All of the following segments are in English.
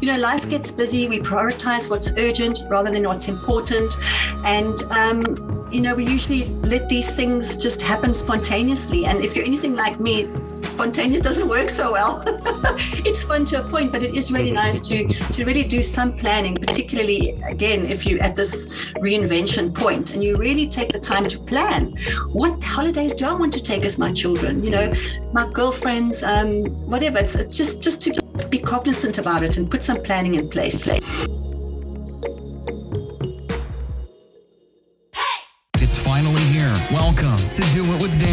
you know, life gets busy. We prioritize what's urgent rather than what's important. And, um, you know, we usually let these things just happen spontaneously. And if you're anything like me, spontaneous doesn't work so well. it's fun to a point, but it is really nice to to really do some planning, particularly again if you're at this reinvention point and you really take the time to plan. What holidays do I want to take with my children? You know, my girlfriends, um, whatever. It's just just to be cognizant about it and put some planning in place. It's finally here. Welcome to Do It with Dan,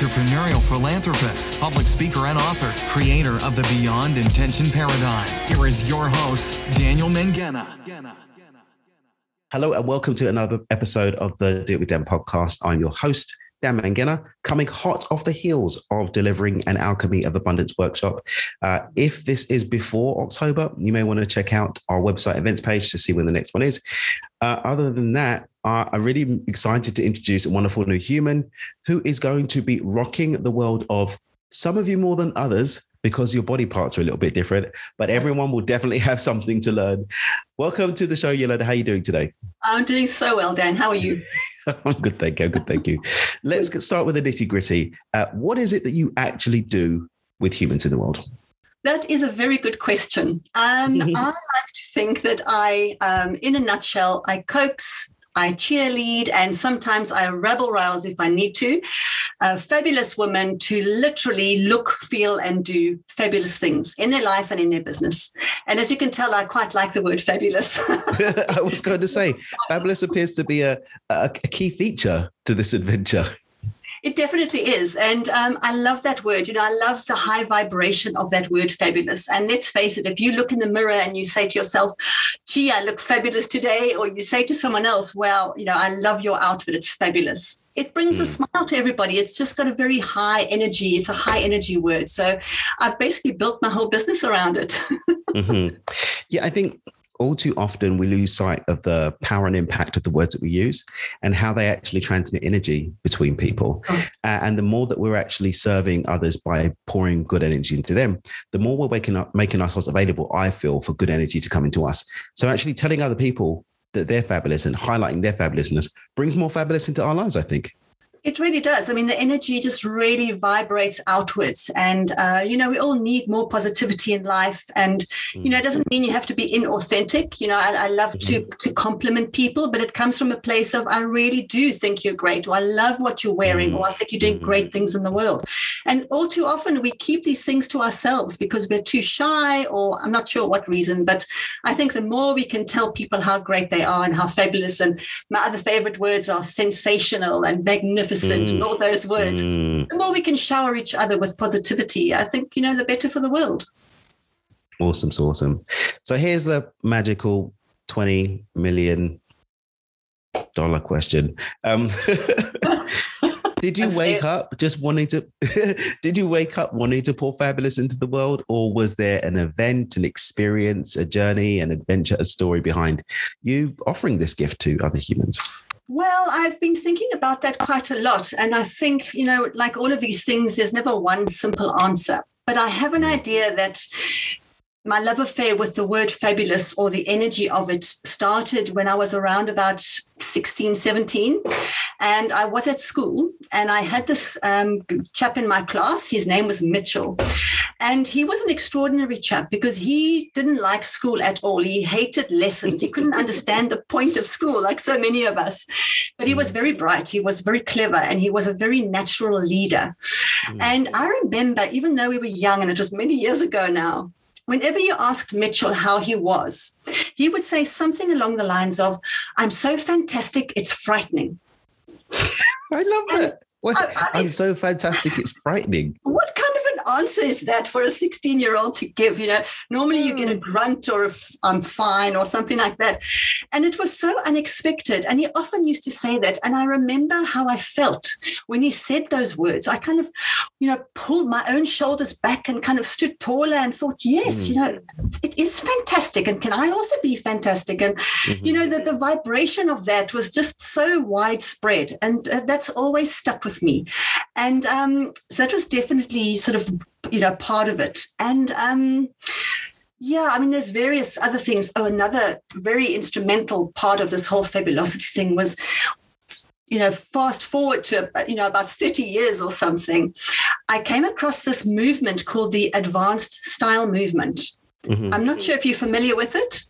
entrepreneurial philanthropist, public speaker, and author, creator of the Beyond Intention Paradigm. Here is your host, Daniel Mangena. Hello, and welcome to another episode of the Do It with Dan podcast. I'm your host, Dan Mangena, coming hot off the heels of delivering an Alchemy of Abundance workshop. Uh, if this is before October, you may want to check out our website events page to see when the next one is. Uh, other than that, uh, I'm really excited to introduce a wonderful new human who is going to be rocking the world of some of you more than others because your body parts are a little bit different, but everyone will definitely have something to learn. Welcome to the show, Yolanda. How are you doing today? I'm doing so well, Dan. How are you? I'm good, thank you. Good, thank you. Let's get start with the nitty gritty. Uh, what is it that you actually do with humans in the world? That is a very good question. Um, I like to think that I, um, in a nutshell, I coax I cheerlead, and sometimes I rebel rouse if I need to. A fabulous women to literally look, feel, and do fabulous things in their life and in their business. And as you can tell, I quite like the word fabulous. I was going to say, fabulous appears to be a, a key feature to this adventure. It definitely is. And um, I love that word. You know, I love the high vibration of that word fabulous. And let's face it, if you look in the mirror and you say to yourself, gee, I look fabulous today, or you say to someone else, well, you know, I love your outfit, it's fabulous. It brings a hmm. smile to everybody. It's just got a very high energy. It's a high energy word. So I've basically built my whole business around it. mm-hmm. Yeah, I think all too often we lose sight of the power and impact of the words that we use and how they actually transmit energy between people. Oh. And the more that we're actually serving others by pouring good energy into them, the more we're waking up, making ourselves available, I feel, for good energy to come into us. So actually telling other people that they're fabulous and highlighting their fabulousness brings more fabulous into our lives, I think. It really does. I mean, the energy just really vibrates outwards. And, uh, you know, we all need more positivity in life. And, you know, it doesn't mean you have to be inauthentic. You know, I, I love to, mm-hmm. to compliment people, but it comes from a place of, I really do think you're great, or I love what you're wearing, or I think you're doing great mm-hmm. things in the world. And all too often we keep these things to ourselves because we're too shy, or I'm not sure what reason. But I think the more we can tell people how great they are and how fabulous, and my other favorite words are sensational and magnificent magnificent mm. and all those words, mm. the more we can shower each other with positivity, I think, you know, the better for the world. Awesome. So awesome. So here's the magical 20 million dollar question. Um, did you wake up just wanting to did you wake up wanting to pour fabulous into the world or was there an event an experience a journey an adventure a story behind you offering this gift to other humans well, I've been thinking about that quite a lot. And I think, you know, like all of these things, there's never one simple answer. But I have an mm. idea that my love affair with the word fabulous or the energy of it started when I was around about 16, 17. And I was at school and I had this um, chap in my class. His name was Mitchell. And he was an extraordinary chap because he didn't like school at all. He hated lessons. He couldn't understand the point of school, like so many of us. But he was very bright. He was very clever and he was a very natural leader. Mm. And I remember, even though we were young and it was many years ago now, whenever you asked Mitchell how he was, he would say something along the lines of, I'm so fantastic, it's frightening. I love and that. I, am so fantastic, it's frightening. What kind answer is that for a 16 year old to give? You know, normally you get a hmm. grunt or a I'm fine or something like that. And it was so unexpected. And he often used to say that. And I remember how I felt when he said those words. I kind of, you know, pulled my own shoulders back and kind of stood taller and thought, yes, mm. you know, it is fantastic. And can I also be fantastic? And, mm-hmm. you know, that the vibration of that was just so widespread. And uh, that's always stuck with me. And um, so that was definitely sort of you know part of it and um Yeah, I mean, there's various other things. Oh, another very instrumental part of this whole fabulosity thing was you know, fast forward to, you know, about 30 years or something, I came across this movement called the Advanced Style Movement. Mm-hmm. I'm not sure if you're familiar with it.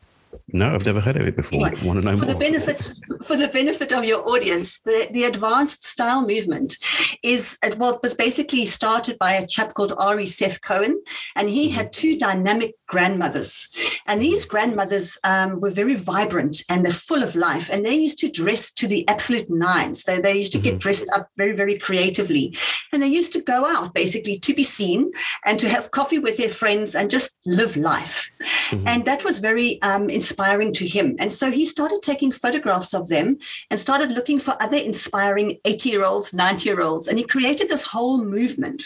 No, I've never heard of it before. Right. Want to know for more? The benefit, for the benefit of your audience, the, the advanced style movement is well, it was basically started by a chap called Ari Seth Cohen, and he mm-hmm. had two dynamic grandmothers. And these grandmothers um, were very vibrant and they're full of life. And they used to dress to the absolute nines. They, they used to get mm-hmm. dressed up very, very creatively. And they used to go out basically to be seen and to have coffee with their friends and just live life. Mm-hmm. And that was very um, inspiring to him. And so he started taking photographs of them and started looking for other inspiring 80 year olds, 90 year olds. And he created this whole movement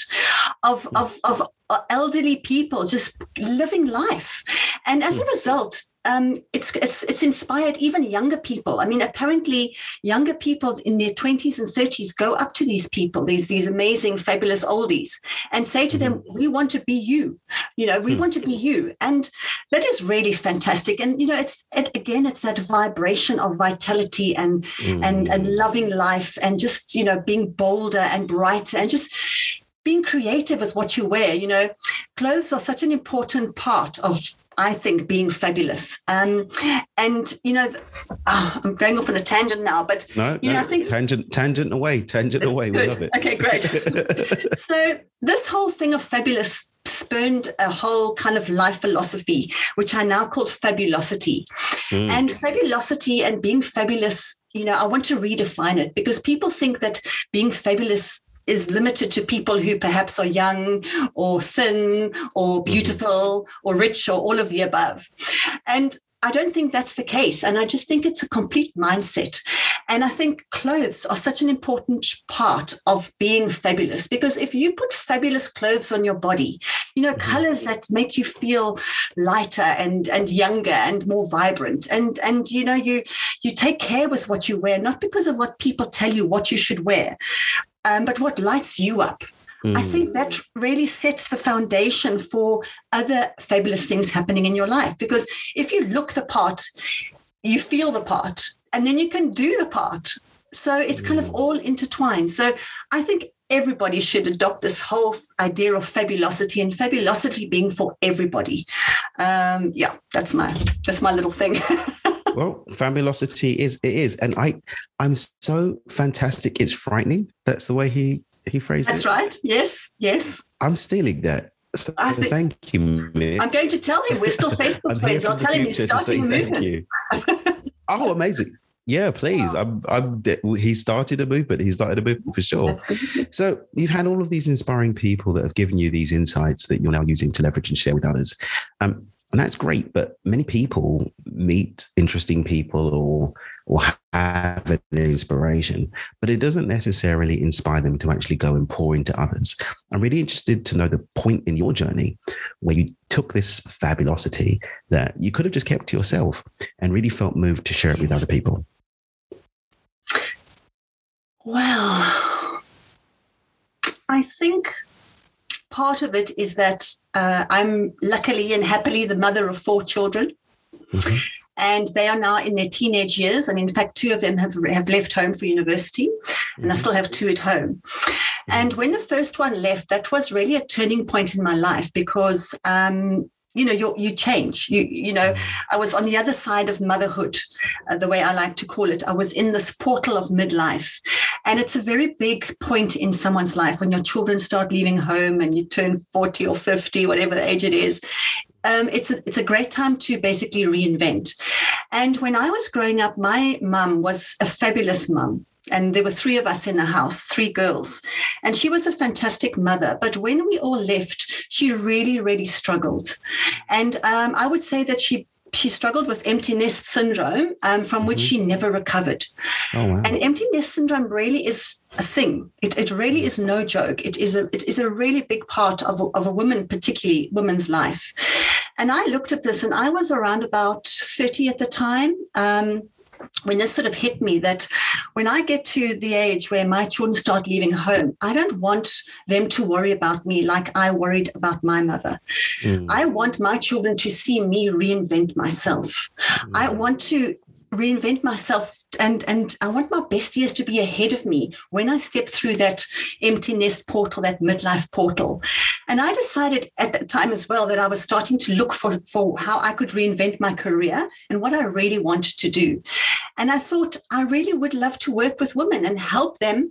of, of, of elderly people just living life. And as a hmm. result, um, it's, it's it's inspired even younger people. I mean, apparently, younger people in their twenties and thirties go up to these people, these these amazing, fabulous oldies, and say to them, mm-hmm. "We want to be you. You know, we hmm. want to be you." And that is really fantastic. And you know, it's it, again, it's that vibration of vitality and mm. and and loving life, and just you know, being bolder and brighter, and just being creative with what you wear. You know, clothes are such an important part of I think being fabulous. Um, and you know, oh, I'm going off on a tangent now, but no, you no, know, I think tangent, tangent away, tangent away. Good. We love it. Okay, great. so this whole thing of fabulous spurned a whole kind of life philosophy, which I now call fabulosity. Mm. And fabulosity and being fabulous, you know, I want to redefine it because people think that being fabulous is limited to people who perhaps are young or thin or mm-hmm. beautiful or rich or all of the above. And I don't think that's the case. And I just think it's a complete mindset. And I think clothes are such an important part of being fabulous because if you put fabulous clothes on your body, you know, mm-hmm. colors that make you feel lighter and, and younger and more vibrant. And, and, you know, you, you take care with what you wear, not because of what people tell you what you should wear, um, but what lights you up. Mm. I think that really sets the foundation for other fabulous things happening in your life. Because if you look the part, you feel the part, and then you can do the part. So it's kind of mm. all intertwined. So I think everybody should adopt this whole idea of fabulosity and fabulosity being for everybody. Um, yeah, that's my that's my little thing. well, fabulosity is it is, and I I'm so fantastic. It's frightening. That's the way he he phrased That's it. That's right. Yes, yes. I'm stealing that. So, so thank you, Mitch. I'm going to tell him we're still Facebook friends. I'll tell him you're starting a movement. You. oh, amazing. Yeah, please. Wow. I'm, I'm, he started a movement. He started a movement for sure. Absolutely. So you've had all of these inspiring people that have given you these insights that you're now using to leverage and share with others. Um, and that's great. But many people meet interesting people or or have an inspiration, but it doesn't necessarily inspire them to actually go and pour into others. I'm really interested to know the point in your journey where you took this fabulosity that you could have just kept to yourself and really felt moved to share it with other people. Well, I think part of it is that uh, I'm luckily and happily the mother of four children. Mm-hmm. And they are now in their teenage years. And in fact, two of them have, have left home for university, mm-hmm. and I mm-hmm. still have two at home. Mm-hmm. And when the first one left, that was really a turning point in my life because um, you know you you change. You you know mm. i was on the other side of motherhood uh, the way i like to call it. I was in this portal of midlife. And it's a very big point in someone's life when your children start leaving home and you turn 40 or 50 whatever the age it is. Um, it's a, it's a great time to basically reinvent. And when I was growing up, my mum was a fabulous mum and there were three of us in the house, three girls. And she was a fantastic mother. But when we all left, she really, really struggled. And um, I would say that she she struggled with empty nest syndrome, um, from mm-hmm. which she never recovered. Oh, wow. And empty nest syndrome really is a thing. It, it really is no joke. It is a it is a really big part of a, of a woman, particularly woman's life. And I looked at this, and I was around about thirty at the time. Um, when this sort of hit me that when I get to the age where my children start leaving home, I don't want them to worry about me like I worried about my mother. Mm. I want my children to see me reinvent myself. Mm. I want to reinvent myself and and I want my best years to be ahead of me when I step through that empty nest portal, that midlife portal. And I decided at that time as well that I was starting to look for, for how I could reinvent my career and what I really wanted to do. And I thought I really would love to work with women and help them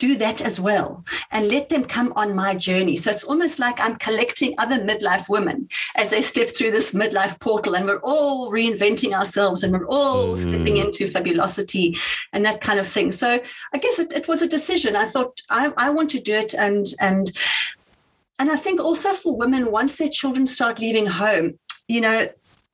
do that as well and let them come on my journey. So it's almost like I'm collecting other midlife women as they step through this midlife portal and we're all reinventing ourselves and we're all mm. stepping into fabulosity and that kind of thing. So I guess it, it was a decision. I thought I, I want to do it and and and I think also for women, once their children start leaving home, you know,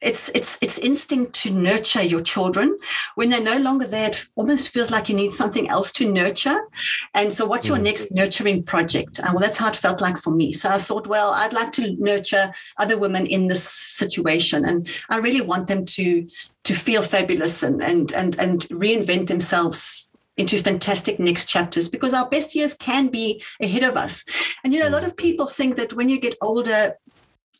it's it's it's instinct to nurture your children when they're no longer there it almost feels like you need something else to nurture and so what's your mm. next nurturing project uh, well that's how it felt like for me so i thought well i'd like to nurture other women in this situation and i really want them to to feel fabulous and and and, and reinvent themselves into fantastic next chapters because our best years can be ahead of us. And you know, a lot mm. of people think that when you get older,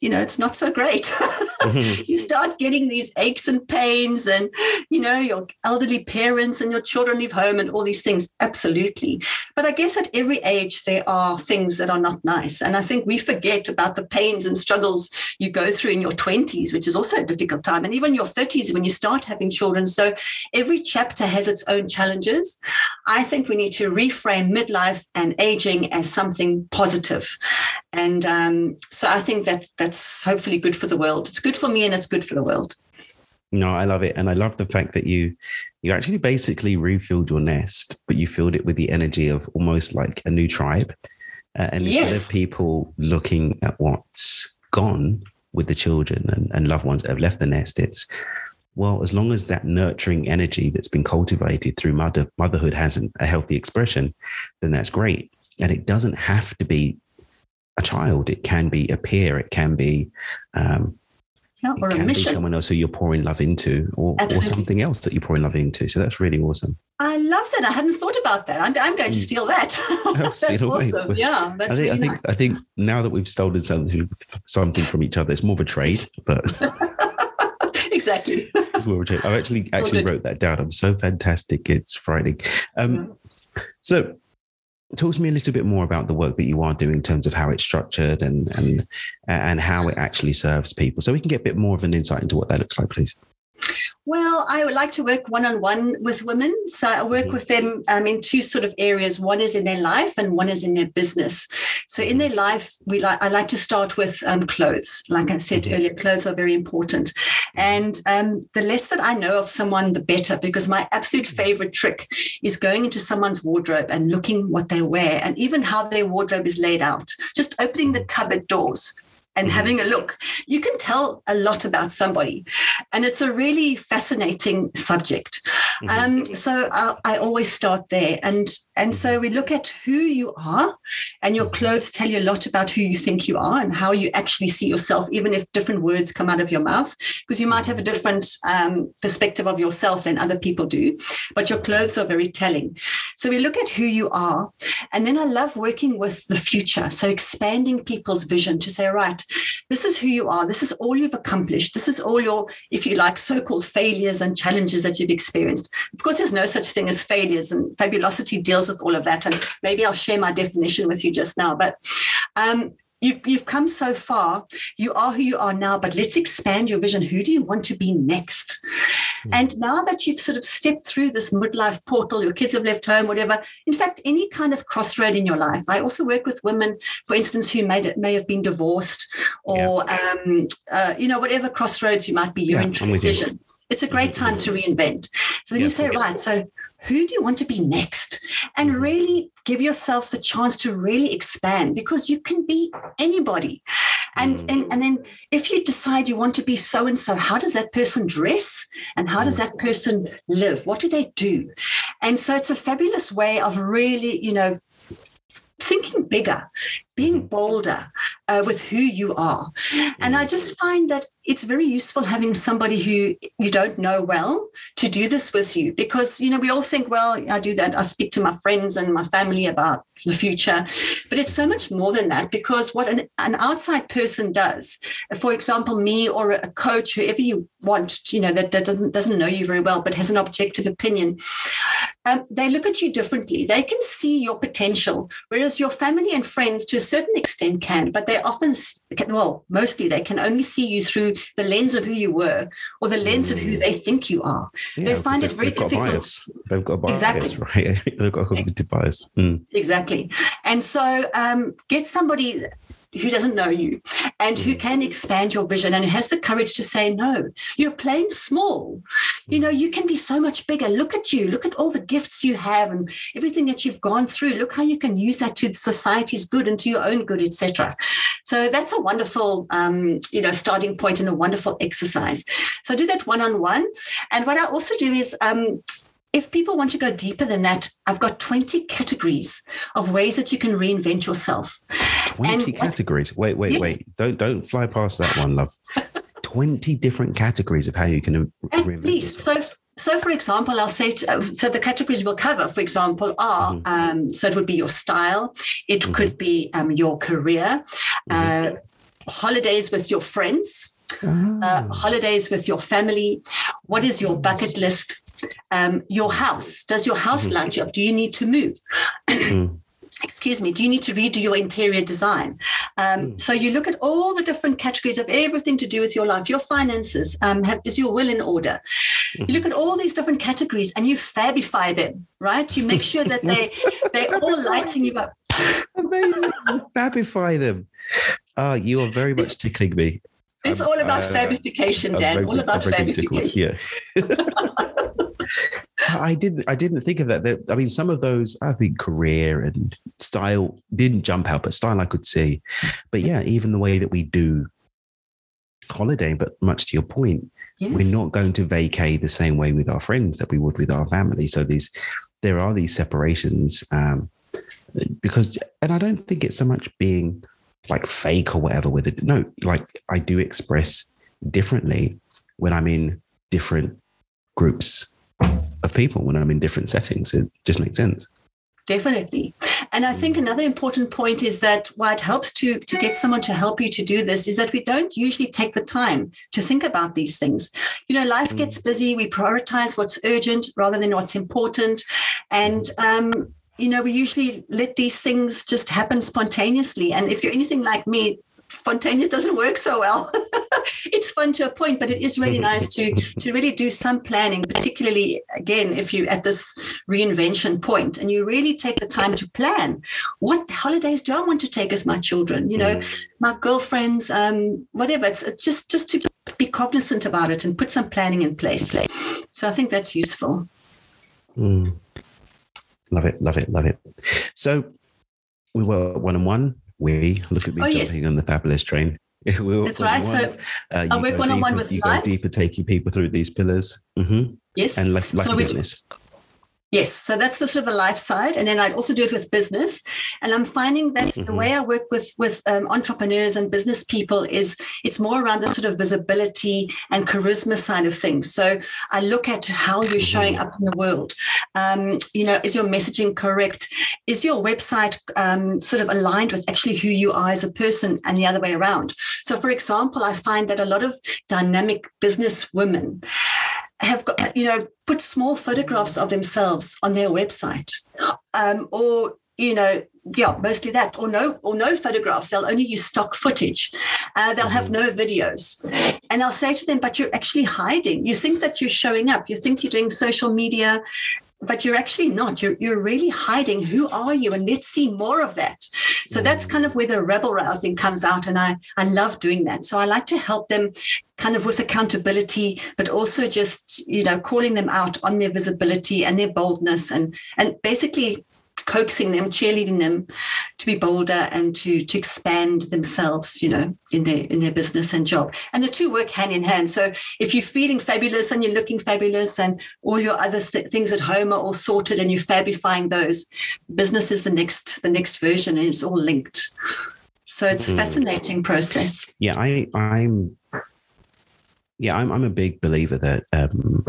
you know, it's not so great. mm-hmm. You start getting these aches and pains, and, you know, your elderly parents and your children leave home and all these things. Absolutely. But I guess at every age, there are things that are not nice. And I think we forget about the pains and struggles you go through in your 20s, which is also a difficult time, and even your 30s when you start having children. So every chapter has its own challenges. I think we need to reframe midlife and aging as something positive. And um, so I think that that's hopefully good for the world. It's good for me and it's good for the world. No, I love it, and I love the fact that you you actually basically refilled your nest, but you filled it with the energy of almost like a new tribe. Uh, and yes. instead of people looking at what's gone with the children and, and loved ones that have left the nest, it's well, as long as that nurturing energy that's been cultivated through mother, motherhood has an, a healthy expression, then that's great. And it doesn't have to be a child. It can be a peer. It can be, um, yeah, or it can be someone else who you're pouring love into, or, or something else that you're pouring love into. So that's really awesome. I love that. I hadn't thought about that. I'm, I'm going to mm. steal that. steal awesome. Yeah, that's I think, really I think nice. I think now that we've stolen something, something from each other, it's more of a trade. But exactly, it's more of a trade. I actually actually wrote that down. I'm so fantastic. It's frightening. Um, yeah. So talk to me a little bit more about the work that you are doing in terms of how it's structured and and and how it actually serves people so we can get a bit more of an insight into what that looks like please well, I would like to work one on one with women. So I work mm-hmm. with them um, in two sort of areas. One is in their life, and one is in their business. So in their life, we like I like to start with um, clothes. Like I said mm-hmm. earlier, clothes are very important. And um, the less that I know of someone, the better. Because my absolute mm-hmm. favorite trick is going into someone's wardrobe and looking what they wear, and even how their wardrobe is laid out. Just opening the cupboard doors and mm-hmm. having a look, you can tell a lot about somebody. And it's a really fascinating subject. Mm-hmm. Um, so I, I, always start there. And, and so mm-hmm. we look at who you are, and your mm-hmm. clothes tell you a lot about who you think you are and how you actually see yourself, even if different words come out of your mouth, because you might have a mm-hmm. different um, perspective of yourself than other people do. But your clothes are very telling. So we look at who you are. And then I love working with the future. So expanding people's vision to say, right, this is who you are. This is all you've accomplished. This is all your, if you like, so called failures and challenges that you've experienced. Of course, there's no such thing as failures, and Fabulosity deals with all of that. And maybe I'll share my definition with you just now. But um, You've, you've come so far. You are who you are now, but let's expand your vision. Who do you want to be next? Mm. And now that you've sort of stepped through this midlife portal, your kids have left home, whatever, in fact, any kind of crossroad in your life. I also work with women, for instance, who it, may have been divorced or, yeah. um, uh, you know, whatever crossroads you might be, you're yeah, in transition. It's a great time to reinvent. So then you say, right, so who do you want to be next? And mm-hmm. really give yourself the chance to really expand because you can be anybody. And, mm. and, and then if you decide you want to be so and so, how does that person dress? And how does mm. that person live? What do they do? And so it's a fabulous way of really, you know, thinking bigger, being Mm-hmm. bolder uh, with who you are. And I just find that it's very useful having somebody who you don't know well to do this with you because, you know, we all think, well, I do that. I speak to my friends and my family about the future. But it's so much more than that because what an, an outside person does, for example, me or a coach, whoever you want, you know, that, that doesn't, doesn't know you very well, but has an objective opinion, um, they look at you differently. They can see your potential, whereas your family and friends, to certain extent, can, but they often, well, mostly they can only see you through the lens of who you were or the lens of who they think you are. Yeah, they find it very they've got difficult. bias. They've got a bias, Exactly. right? they've got a cognitive bias. Mm. Exactly. And so um, get somebody who doesn't know you and who can expand your vision and has the courage to say, no, you're playing small. You know, you can be so much bigger. Look at you. Look at all the gifts you have and everything that you've gone through. Look how you can use that to society's good and to your own good, etc. So that's a wonderful, um, you know, starting point and a wonderful exercise. So do that one on one. And what I also do is um, if people want to go deeper than that, I've got 20 categories of ways that you can reinvent yourself. Twenty what- categories. Wait, wait, Yes. wait. Don't don't fly past that one, love. Twenty different categories of how you can At reinvent least. yourself. So, so for example, I'll say, to, uh, so the categories we'll cover, for example, are, Mhm. um, so it would be your style, it Mhm. could be um, your career, uh, holidays with your friends, uh, Ah. holidays with your family. What is your bucket list? Um, your house. Does your house Mhm. light you up? Do you need to move? Mm. excuse me, do you need to redo your interior design? Um, Mm. So you look at all the different categories of everything to do with your life, your finances. Um, have, is your will in order? You look at all these different categories and you fabify them, right? You make sure that they they're all lighting you up. Amazing. Fabify them. Ah, you are very much tickling me. It's all about I- fabification, Dan. all about tickled. Yeah. I didn't. I didn't think of that. I mean, some of those, I think, career and style didn't jump out, but style I could see. But yeah, even the way that we do holiday. But much to your point, Yes. we're not going to vacay the same way with our friends that we would with our family. So these, there are these separations um, because, and I don't think it's so much being like fake or whatever with it. No, like I do express differently when I'm in different groups of people, when I'm in different settings. It just makes sense. Definitely. And I think another important point is that why it helps to, to get someone to help you to do this is that we don't usually take the time to think about these things. You know, life Mm. gets busy, we prioritize what's urgent rather than what's important. And, um, you know, we usually let these things just happen spontaneously. And if you're anything like me, spontaneous doesn't work so well. it's fun to a point, but it is really nice to to really do some planning, particularly again if you're at this reinvention point and you really take the time to plan what holidays do I want to take with my children, you know, my girlfriends, um, whatever. It's just just to be cognizant about it and put some planning in place. So I think that's useful. Mm. Love it, love it, love it. So we were one on one. We look at me Oh, yes. jumping on the fabulous train. were That's right. So Uh, I work go one-on-one with you go life. deeper, taking people through these pillars hmm yes, and life, life So we- business. Yes, so that's the sort of the life side, and then I'd also do it with business. And I'm finding that the Mhm. way I work with with um, entrepreneurs and business people is it's more around the sort of visibility and charisma side of things. So I look at how you're showing Mhm. up in the world. Um, you know, is your messaging correct? Is your website um, sort of aligned with actually who you are as a person, and the other way around? So, for example, I find that a lot of dynamic business women have got you know put small photographs of themselves on their website. Um, or you know yeah mostly that. Or no or no photographs. They'll only use stock footage. Uh, they'll have no videos. And i'll say to them but you're actually hiding. You think that you're showing up. You think you're doing social media but you're actually not. You're, you're really hiding. Who are you? And let's see more of that. So that's mm. kind of where the rebel rousing comes out and i i love doing that. So i like to help them kind of with accountability but also just you know calling them out on their visibility and their boldness and and basically coaxing them, cheerleading them to be bolder and to to expand themselves, you know, in their in their business and job. And the two work hand in hand. So if you're feeling fabulous and you're looking fabulous, and all your other th- things at home are all sorted, and you're fabifying those, business is the next the next version, and it's all linked. So it's a mm. fascinating process. Yeah, I I'm yeah, I'm, I'm a big believer that um,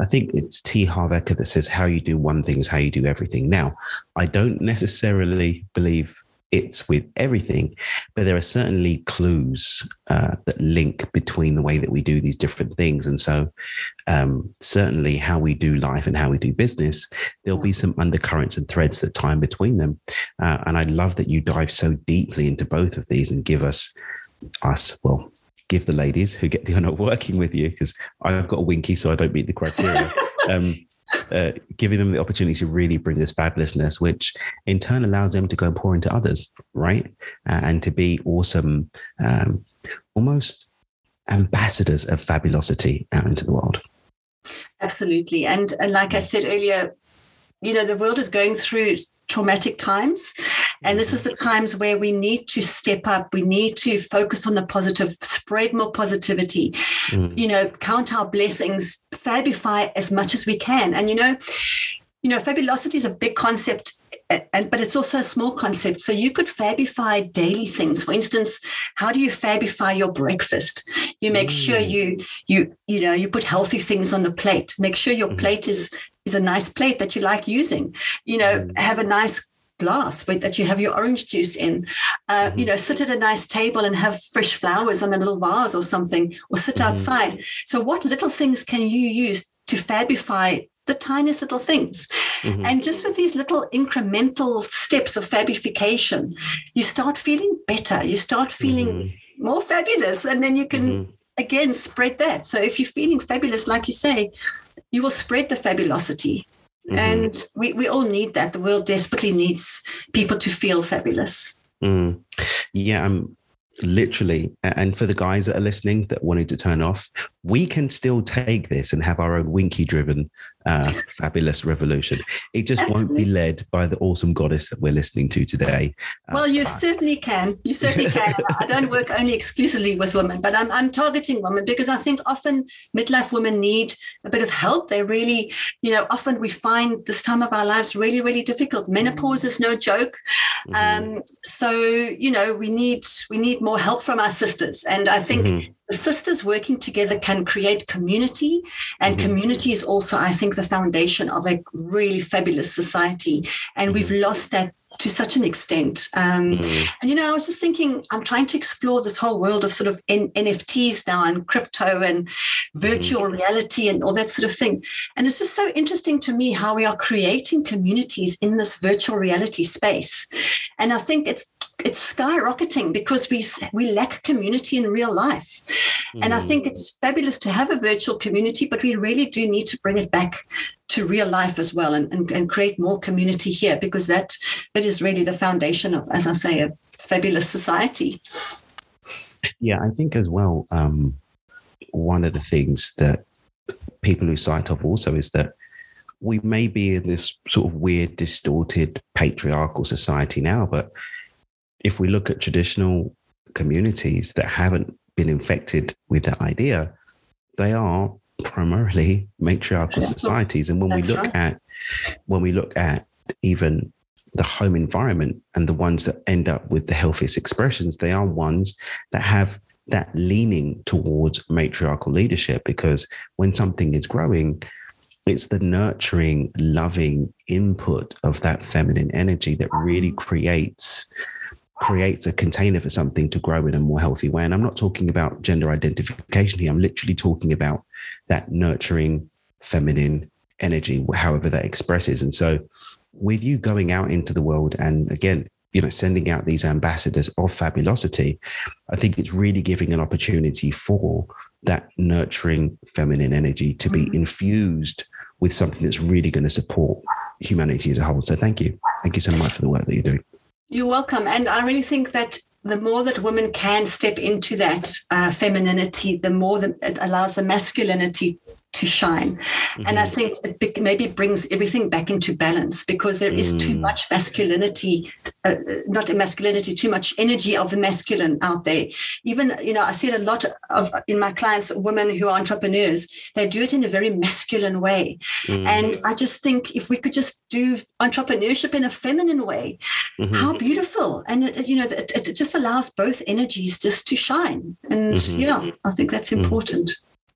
I think it's T. Harv Eker that says how you do one thing is how you do everything. Now, I don't necessarily believe it's with everything, but there are certainly clues uh, that link between the way that we do these different things. And so, um, certainly, how we do life and how we do business, there'll be some undercurrents and threads that tie in between them. Uh, and I love that you dive so deeply into both of these and give us us well give the ladies who get the honor of working with you, because I've got a winky, so I don't meet the criteria. um, uh, giving them the opportunity to really bring this fabulousness, which in turn allows them to go and pour into others, right? Uh, and to be awesome, um, almost ambassadors of fabulosity out into the world. Absolutely. And, and like I said earlier, you know, the world is going through traumatic times. And this is the times where we need to step up. We need to focus on the positive, spread more positivity, mm. you know, count our blessings, fabify as much as we can. And, you know, you know, fabulosity is a big concept and but it's also a small concept so you could fabify daily things for instance how do you fabify your breakfast you make mm. sure you you you know you put healthy things on the plate make sure your mm. plate is is a nice plate that you like using. You know, mm. have a nice glass with, that you have your orange juice in. Uh, mm-hmm. You know, sit at a nice table and have fresh flowers on a little vase or something, or sit mm-hmm. outside. So, what little things can you use to fabify the tiniest little things. Mm-hmm. And just with these little incremental steps of fabification, you start feeling better. You start feeling mm-hmm. more fabulous. And then you can, mm-hmm. again, spread that. So if you're feeling fabulous, like you say, you will spread the fabulosity. Mm-hmm. And we, we all need that. The world desperately needs people to feel fabulous. Mm. Yeah, I'm literally. And for the guys that are listening that wanted to turn off, we can still take this and have our own winky driven uh, fabulous revolution. It just won't be led by the awesome goddess that we're listening to today. Uh, well, you certainly can. You certainly can. I don't work only exclusively with women, but I'm, I'm targeting women because I think often midlife women need a bit of help. They really, you know, often we find this time of our lives really, really difficult. Menopause is no joke. Mm-hmm. Um, so, you know, we need we need more help from our sisters. And I think mm-hmm the sisters working together can create community and mm-hmm. community is also i think the foundation of a really fabulous society and mm-hmm. we've lost that to such an extent. Um, mm. And, you know, I was just thinking, I'm trying to explore this whole world of sort of N- NFTs now and crypto and virtual mm. reality and all that sort of thing. And it's just so interesting to me how we are creating communities in this virtual reality space. And I think it's it's skyrocketing because we we lack community in real life. Mm. And I think mm. it's fabulous to have a virtual community, but we really do need to bring it back to real life as well and, and, and create more community here because that that is really the foundation of, as I say, a fabulous society. Yeah, I think as well, um, one of the things that people lose sight of also is that we may be in this sort of weird, distorted patriarchal society now, but if we look at traditional communities that haven't been infected with that idea, they are primarily matriarchal societies. And when That's we look right. at when we look at even the home environment and the ones that end up with the healthiest expressions, they are ones that have that leaning towards matriarchal leadership because when something is growing, it's the nurturing, loving input of that feminine energy that really creates creates a container for something to grow in a more healthy way. And I'm not talking about gender identification here. I'm literally talking about that nurturing feminine energy, however that expresses. And so, with you going out into the world and again, you know, sending out these ambassadors of fabulosity, I think it's really giving an opportunity for that nurturing feminine energy to be mm-hmm. infused with something that's really going to support humanity as a whole. So, thank you. Thank you so much for the work that you're doing. You're welcome. And I really think that the more that women can step into that uh, femininity, the more that it allows the masculinity to shine. Mm-hmm. And I mm-hmm. think it maybe brings everything back into balance because there is mm. too much masculinity, uh, not masculinity, too much energy of the masculine out there. Even, you know, I see a lot of in my clients, women who are entrepreneurs, they do it in a very masculine way. Mm. And I just think if we could just do entrepreneurship in a feminine way, mm-hmm. how beautiful. And, it, you know, it, it, just allows both energies just to shine. And mm-hmm. yeah, I think that's mm. important.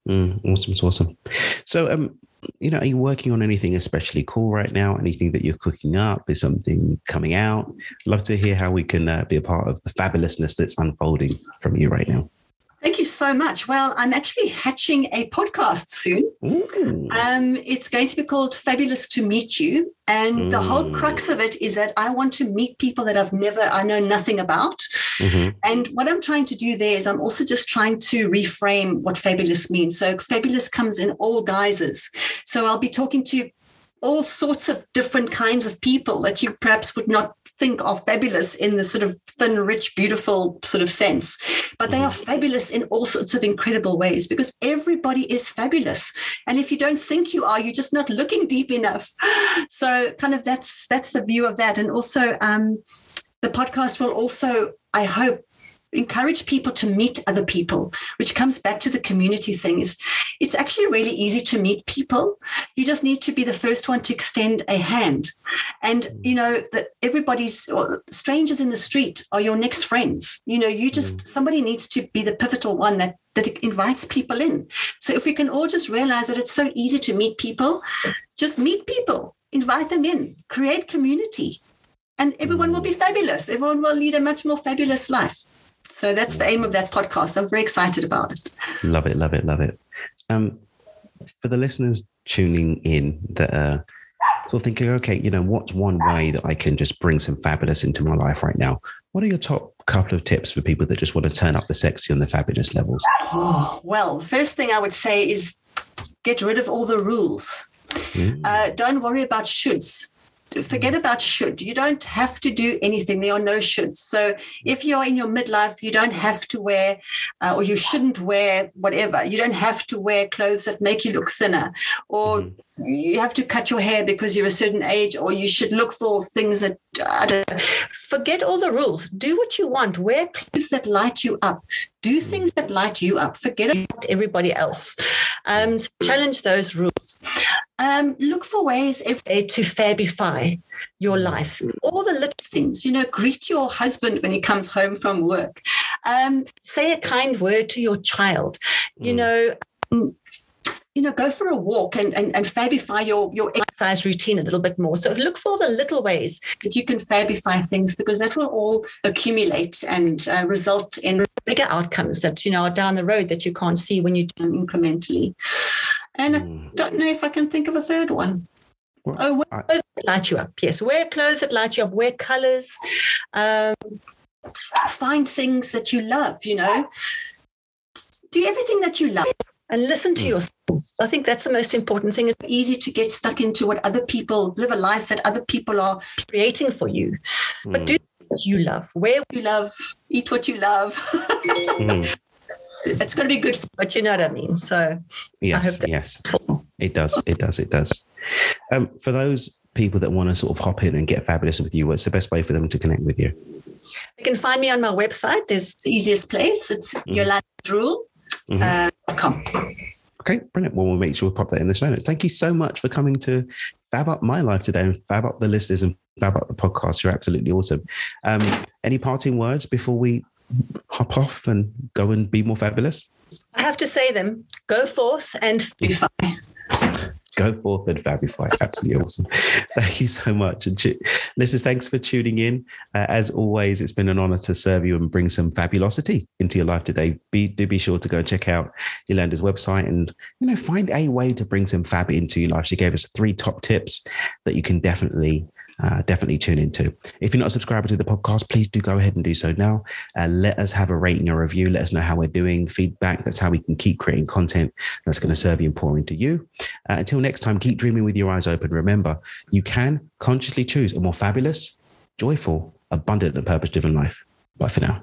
Mm, awesome, it's awesome. So, um, you know, are you working on anything especially cool right now? Anything that you're cooking up? Is something coming out? Love to hear how we can uh, be a part of the fabulousness that's unfolding from you right now. Thank you so much. Well, I'm actually hatching a podcast soon. Um, it's going to be called Fabulous to Meet You. And mm. the whole crux of it is that I want to meet people that I've never, I know nothing about. Mm-hmm. And what I'm trying to do there is I'm also just trying to reframe what fabulous means. So, fabulous comes in all guises. So, I'll be talking to all sorts of different kinds of people that you perhaps would not think are fabulous in the sort of thin, rich, beautiful sort of sense. But they are mm-hmm. fabulous in all sorts of incredible ways because everybody is fabulous. And if you don't think you are, you're just not looking deep enough. So kind of that's that's the view of that. And also um, the podcast will also, I hope, encourage people to meet other people, which comes back to the community thing is it's actually really easy to meet people. You just need to be the first one to extend a hand. And, mm. you know, that everybody's strangers in the street are your next friends. You know, you just, mm. somebody needs to be the pivotal one that that invites people in. So if we can all just realize that it's so easy to meet people, just meet people, invite them in, create community, and everyone will be mm. fabulous. Everyone will lead a much more fabulous life. So that's the aim of that podcast. I'm very excited about it. Love it, love it, love it. Um, for the listeners tuning in that are sort of thinking, okay, you know, what's one way that I can just bring some fabulous into my life right now? What are your top couple of tips for people that just want to turn up the sexy and the fabulous levels? Oh, well, first thing I would say is get rid of all the rules. Mm. Uh, don't worry about shoulds forget about should. You don't have to do anything. There are no shoulds. So if you're in your midlife, you don't have to wear, uh, or you shouldn't wear whatever. You don't have to wear clothes that make you look thinner, or mm-hmm you have to cut your hair because you're a certain age, or you should look for things that I don't know. Forget all the rules. Do what you want. Wear clothes that light you up. Do things that light you up. Forget about everybody else. Um, so challenge those rules. Um, look for ways every day to fabify your life. All the little things, you know, greet your husband when he comes home from work. Um, say a kind word to your child. You mm. know, um, you know, go for a walk and, and, and fabify your, your exercise routine a little bit more. So look for the little ways that you can fabify things because that will all accumulate and uh, result in bigger outcomes that, you know, are down the road that you can't see when you do them incrementally. And. I hmm. don't know if I can think of a third one. Well, oh, wear I, clothes that light you up. Yes, wear clothes that light you up. Wear colors. Um, find things that you love. You know, do everything that you love and listen to mm. yourself. I think that's the most important thing. It's easy to get stuck into what other people live a life that other people are creating for you. Mm. But do what you love, wear what you love, eat what you love. mm. It's going to be good, for, but you know what I mean. So yes, yes, it does, it does, it does. Um, for those people that want to sort of hop in and get fabulous with you, what's the best way for them to connect with you? You can find me on my website. There's the easiest place. It's mm. your life rule mm-hmm. uh, Okay, brilliant. Well, we'll make sure we pop that in the show notes. Thank you so much for coming to fab up my life today and fab up the listeners and fab up the podcast. You're absolutely awesome. Um, any parting words before we hop off and go and be more fabulous? I have to say them. Go forth and be fine go forth and fabify. Absolutely awesome. Thank you so much. And listeners, thanks for tuning in. Uh, as always, it's been an honor to serve you and bring some fabulosity into your life today. Be, do be sure to go and check out Yolanda's website and, you know, find a way to bring some fab into your life. She gave us three top tips that you can definitely uh, definitely tune into. If you're not a subscriber to the podcast, please do go ahead and do so now. Uh, let us have a rating or review. Let us know how we're doing, feedback. That's how we can keep creating content that's going to serve you and pour into you. Uh, until next time, keep dreaming with your eyes open. Remember, you can consciously choose a more fabulous, joyful, abundant, and purpose driven life. Bye for now.